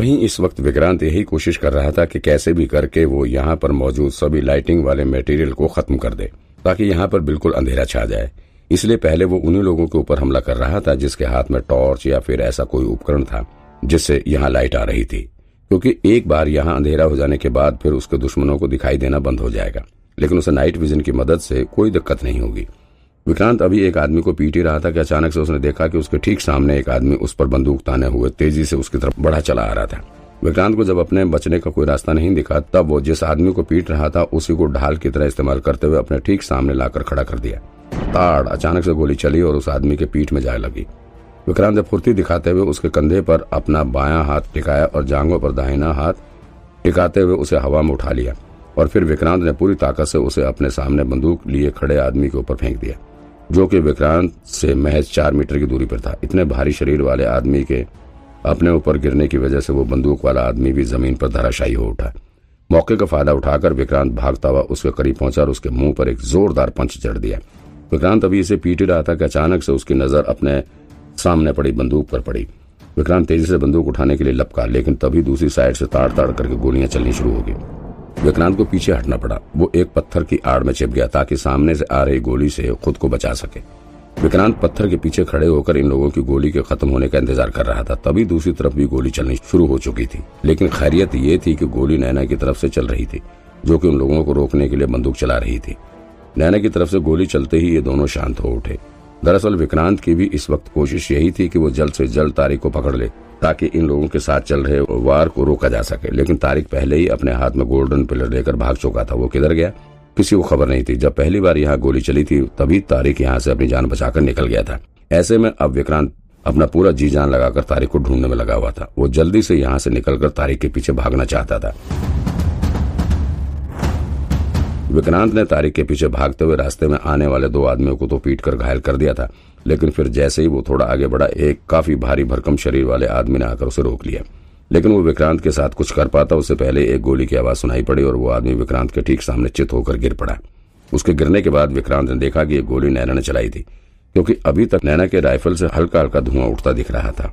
वहीं इस वक्त विक्रांत यही कोशिश कर रहा था कि कैसे भी करके वो यहाँ पर मौजूद सभी लाइटिंग वाले मटेरियल को खत्म कर दे, ताकि यहाँ पर बिल्कुल अंधेरा छा जाए। इसलिए पहले वो उन्हीं लोगों के ऊपर हमला कर रहा था जिसके हाथ में टॉर्च या फिर ऐसा कोई उपकरण था, जिससे यहाँ लाइट आ रही थी। क्योंकि एक बार यहाँ अंधेरा हो जाने के बाद फिर उसके दुश्मनों को दिखाई देना बंद हो जाएगा, लेकिन उसे नाइट विजन की मदद से कोई दिक्कत नहीं होगी। विक्रांत, अभी एक आदमी को पीट ही रहा था कि अचानक से उसने देखा कि उसके ठीक सामने एक आदमी उस पर बंदूक ताने हुए तेज़ी से उसकी तरफ़ बढ़ा चला आ रहा था। विक्रांत को जब अपने बचने का कोई रास्ता नहीं दिखा, तब वो जिस आदमी को पीट रहा था, उसी को ढाल की तरह इस्तेमाल करते हुए अपने ठीक सामने लाकर खड़ा कर दिया। ताड़, अचानक से गोली चली और उस आदमी के पीठ में जाए लगी। विक्रांत ने फुर्ती दिखाते हुए उसके कंधे पर अपना बायां हाथ टिकाया और जांगों पर दाहिना हाथ टिकाते हुए उसे हवा में उठा लिया और फिर विक्रांत ने पूरी ताकत से उसे अपने सामने बंदूक लिए खड़े आदमी के ऊपर फेंक दिया। जो कि विक्रांत से महज चार मीटर की दूरी पर था। इतने भारी शरीर वाले आदमी के अपने ऊपर गिरने की वजह से वो बंदूक वाला आदमी भी ज़मीन पर धराशायी हो उठा। मौके का फ़ायदा उठाकर विक्रांत भागता हुआ उसके करीब पहुँचा और उसके मुँह पर एक जोरदार पंच चढ़ दिया। विक्रांत अभी इसे पीट रहा था कि अचानक से उसकी नज़र अपने सामने पड़ी, बंदूक पर पड़ी। विक्रांत तेज़ी से बंदूक उठाने के लिए लपका, लेकिन तभी दूसरी साइड से ताड़ ताड़ करके गोलियाँ चलनी शुरू हो गई। विक्रांत को पीछे हटना पड़ा। वो एक पत्थर की आड़ में चिप गया ताकि सामने से आ रही गोली से खुद को बचा सके। विक्रांत पत्थर के पीछे खड़े होकर इन लोगों की गोली के खत्म होने का इंतज़ार कर रहा था। तभी दूसरी तरफ़ भी गोली चलनी शुरू हो चुकी थी। लेकिन खैरियत ये थी कि गोली नैना की तरफ़ से चल रही थी, जो कि उन लोगों को रोकने के लिए बंदूक चला रही थी। नैना की तरफ़ से गोली चलते ही ये दोनों शांत हो उठे। दरअसल विक्रांत की भी इस वक्त कोशिश यही थी कि वो जल्द से जल्द तारिक को पकड़ ले। ताकि इन लोगों के साथ चल रहे वार को रोका जा सके। लेकिन तारिक पहले ही अपने हाथ में गोल्डन पिलर लेकर भाग चुका था, वो किधर गया? किसी को खबर नहीं थी। जब पहली बार यहाँ गोली चली थी, तभी तारिक यहाँ से अपनी जान बचाकर निकल गया था। ऐसे में अब विक्रांत अपना पूरा जी जान लगाकर तारिक को ढूँढने में लगा हुआ था। वो जल्दी से यहाँ से निकलकर तारिक के पीछे भागना चाहता था। विक्रांत ने तारिक के पीछे भागते हुए रास्ते में आने वाले दो आदमियों को तो पीट कर घायल कर दिया था, लेकिन फिर जैसे ही वो थोड़ा आगे बढ़ा, एक काफ़ी भारी भरकम शरीर वाले आदमी ने आकर उसे रोक लिया। लेकिन वो विक्रांत के साथ कुछ कर पाता, उससे पहले एक गोली की आवाज़ सुनाई पड़ी और वो आदमी विक्रांत के ठीक सामने चित होकर गिर पड़ा। उसके गिरने के बाद विक्रांत ने देखा कि ये गोली नैना ने चलाई थी, क्योंकि अभी तक नैना के राइफल से हल्का हल्का धुआँ उठता दिख रहा था।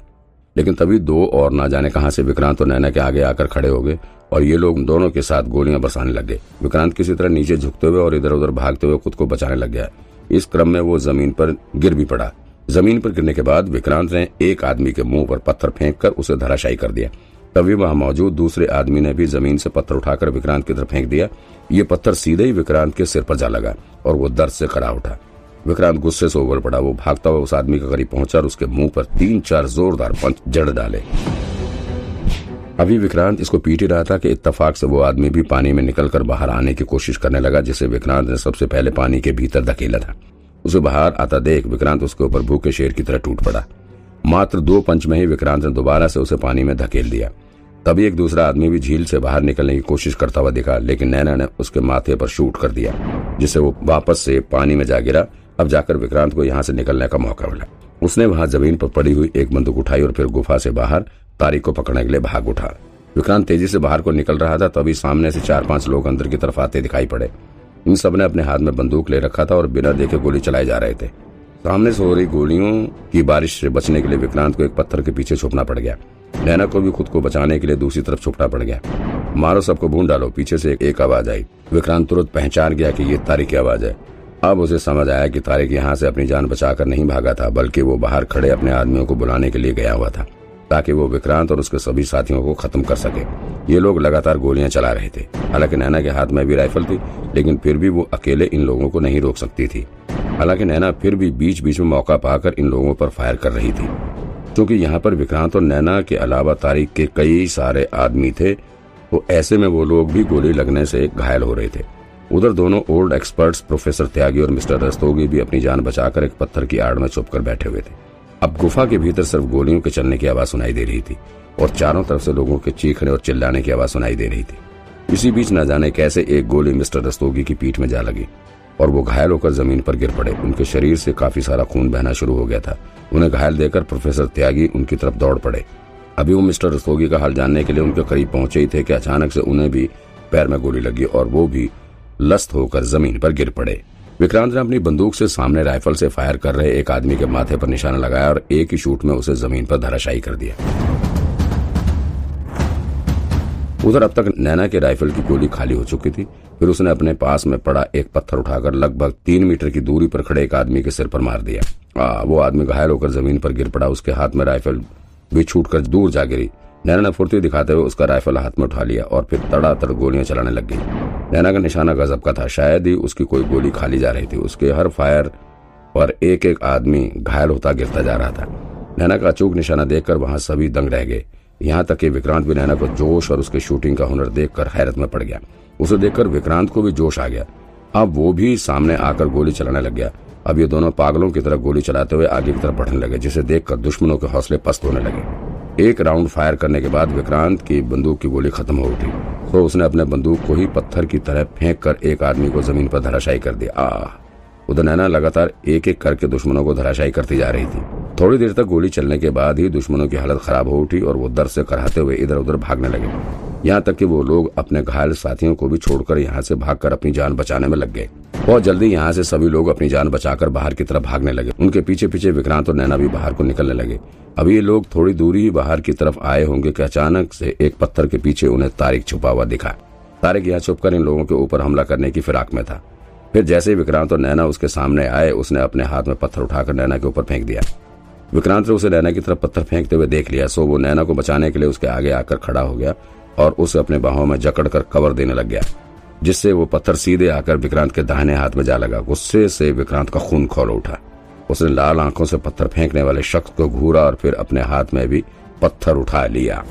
लेकिन तभी दो और ना जाने कहाँ से विक्रांत और नैना के आगे आकर खड़े हो गए और ये लोग दोनों के साथ गोलियाँ बरसाने लग गए। विक्रांत किसी तरह नीचे झुकते हुए और इधर उधर भागते हुए खुद को बचाने लग गया। इस क्रम में वो ज़मीन पर गिर भी पड़ा। ज़मीन पर गिरने के बाद विक्रांत ने एक आदमी के मुँह पर पत्थर फेंक कर उसे धराशायी कर दिया। तभी वहाँ मौजूद दूसरे आदमी ने भी ज़मीन से पत्थर उठाकर विक्रांत की तरफ़ फेंक दिया। ये पत्थर सीधे ही विक्रांत के सिर पर जा लगा और वो दर्द से खड़ा उठा। विक्रांत गुस्से से उबल पड़ा। वो भागता हुआ उस आदमी के करीब पहुँचा और उसके मुँह पर तीन चार जोरदार पंच जड़ डाले। अभी विक्रांत इसको पीट ही रहा था कि इत्तेफाक से वो आदमी भी पानी में निकलकर बाहर आने की कोशिश करने लगा, जिसे विक्रांत ने सबसे पहले पानी के भीतर धकेला था। उसे बाहर आता देख विक्रांत उसके ऊपर भूखे शेर की तरह टूट पड़ा। मात्र दो पंच में ही विक्रांत ने दोबारा से उसे पानी में धकेल दिया। तभी एक दूसरा आदमी भी झील से बाहर निकलने की कोशिश करता हुआ दिखा, लेकिन नैना ने उसके माथे पर शूट कर दिया, जिससे वो वापस से पानी में जा गिरा। अब जाकर विक्रांत को यहाँ से निकलने का मौका मिला। उसने वहाँ ज़मीन पर पड़ी हुई एक बंदूक उठाई और फिर गुफा से बाहर तारिक को पकड़ने के लिए भाग उठा। विक्रांत तेज़ी से बाहर को निकल रहा था, तभी सामने से चार पाँच लोग अंदर की तरफ़ आते दिखाई पड़े। इन सबने अपने हाथ में बंदूक ले रखा था और बिना देखे गोली चलाए जा रहे थे। सामने से हो रही गोलियों की बारिश से बचने के लिए विक्रांत को एक पत्थर के पीछे छुपना पड़ गया। नैना को भी खुद को बचाने के लिए दूसरी तरफ़ छुपना पड़ गया। मारो सबको भून डालो, पीछे से एक आवाज़ आई। विक्रांत तुरंत पहचान गया कि ये तारिक की आवाज़ है। अब उसे समझ आया कि तारिक यहाँ से अपनी जान बचाकर नहीं भागा था, बल्कि वो बाहर खड़े अपने आदमियों को बुलाने के लिए गया हुआ था। ताकि वो विक्रांत और उसके सभी साथियों को खत्म कर सके। ये लोग लगातार गोलियाँ चला रहे थे। हालाँकि नैना के हाथ में भी राइफल थी, लेकिन फिर भी वो अकेले इन लोगों को नहीं रोक सकती थी। हालाँकि नैना फिर भी बीच बीच में मौका पाकर इन लोगों पर फायर कर रही थी। क्योंकि यहाँ पर विक्रांत और नैना के अलावा तारिक के कई सारे आदमी थे तो ऐसे में वो लोग भी गोली लगने से घायल हो रहे थे। उधर दोनों ओल्ड एक्सपर्ट्स प्रोफेसर त्यागी और मिस्टर रस्तोगी भी अपनी जान बचाकर एक पत्थर की आड़ में छुपकर बैठे हुए थे। अब गुफा के भीतर सिर्फ़ गोलियों के चलने की आवाज़ सुनाई दे रही थी और चारों तरफ़ से लोगों के चीखने और चिल्लाने की आवाज़ सुनाई दे रही थी। इसी बीच न जाने कैसे एक गोली मिस्टर रस्तोगी की पीठ में जा लगी और वो घायल होकर ज़मीन पर गिर पड़े। उनके शरीर से काफ़ी सारा खून बहना शुरू हो गया था। उन्हें घायल देकर प्रोफेसर त्यागी उनकी तरफ़ दौड़ पड़े। अभी वो मिस्टर रस्तोगी का हाल जानने के लिए उनके करीब पहुँचे ही थे कि अचानक से उन्हें भी पैर में गोली लगी और वो भी लस्त होकर ज़मीन पर गिर पड़े। विक्रांत ने अपनी बंदूक से सामने राइफल से फायर कर रहे एक आदमी के माथे पर निशाना लगाया और एक ही शूट में उसे ज़मीन पर धराशायी कर दिया। उधर अब तक नैना के राइफल की गोली खाली हो चुकी थी फिर उसने अपने पास में पड़ा एक पत्थर उठाकर लगभग तीन मीटर की दूरी पर खड़े एक आदमी के सिर पर मार दिया। आ, वो आदमी घायल होकर ज़मीन पर गिर पड़ा उसके हाथ में राइफल भी छूटकर दूर जा गिरी। नैना ने फुर्ती दिखाते हुए उसका राइफल हाथ में उठा लिया और फिर तड़ातड़ गोलियाँ चलाने लग गई। नैना का निशाना गजब का था। शायद ही उसकी कोई गोली खाली जा रही थी। उसके हर फायर पर एक एक आदमी घायल होता गिरता जा रहा था। नैना का अचूक निशाना देखकर वहाँ सभी दंग रह गए। यहाँ तक कि विक्रांत भी नैना को जोश और उसके शूटिंग का हुनर देखकर हैरत में पड़ गया। उसे देखकर विक्रांत को भी जोश आ गया। अब वो भी सामने आकर गोली चलाने लग गया। अब ये दोनों पागलों की तरह गोली चलाते हुए आगे की तरफ़ बढ़ने लगे, जिसे देखकर दुश्मनों के हौसले पस्त होने लगे। एक राउंड फायर करने के बाद विक्रांत की बंदूक की गोली खत्म हो उठी। तो उसने अपने बंदूक को ही पत्थर की तरह फेंक कर एक आदमी को ज़मीन पर धराशायी कर दिया। आ उधर नैना लगातार एक एक करके दुश्मनों को धराशायी करती जा रही थी। थोड़ी देर तक गोली चलने के बाद ही दुश्मनों की हालत खराब हो उठी और वो दर से कराते हुए इधर उधर भागने लगे। यहाँ तक कि वो लोग अपने घायल साथियों को भी छोड़कर यहाँ से भागकर अपनी जान बचाने में लग गए। बहुत जल्दी यहाँ से सभी लोग अपनी जान बचाकर बाहर की तरफ़ भागने लगे। उनके पीछे पीछे विक्रांत और नैना भी बाहर को निकलने लगे। अभी ये लोग थोड़ी दूरी ही बाहर की तरफ़ आए होंगे कि अचानक से एक पत्थर के पीछे उन्हें तारिक छुपा हुआ दिखा। तारिक यहाँ छुपकर इन लोगों के ऊपर हमला करने की फिराक में था। फिर जैसे ही विक्रांत और नैना उसके सामने आए, उसने अपने हाथ में पत्थर उठाकर नैना के ऊपर फेंक दिया। विक्रांत ने उसे नैना की तरफ़ पत्थर फेंकते हुए देख लिया। सो वो नैना को बचाने के लिए उसके आगे आकर खड़ा हो गया और उसे अपने बाहों में जकड़ कर कवर देने लग गया। जिससे वो पत्थर सीधे आकर विक्रांत के दाहिने हाथ में जा लगा। गुस्से से विक्रांत का खून खोल उठा। उसने लाल आँखों से पत्थर फेंकने वाले शख्स को घूरा और फिर अपने हाथ में भी पत्थर उठा लिया।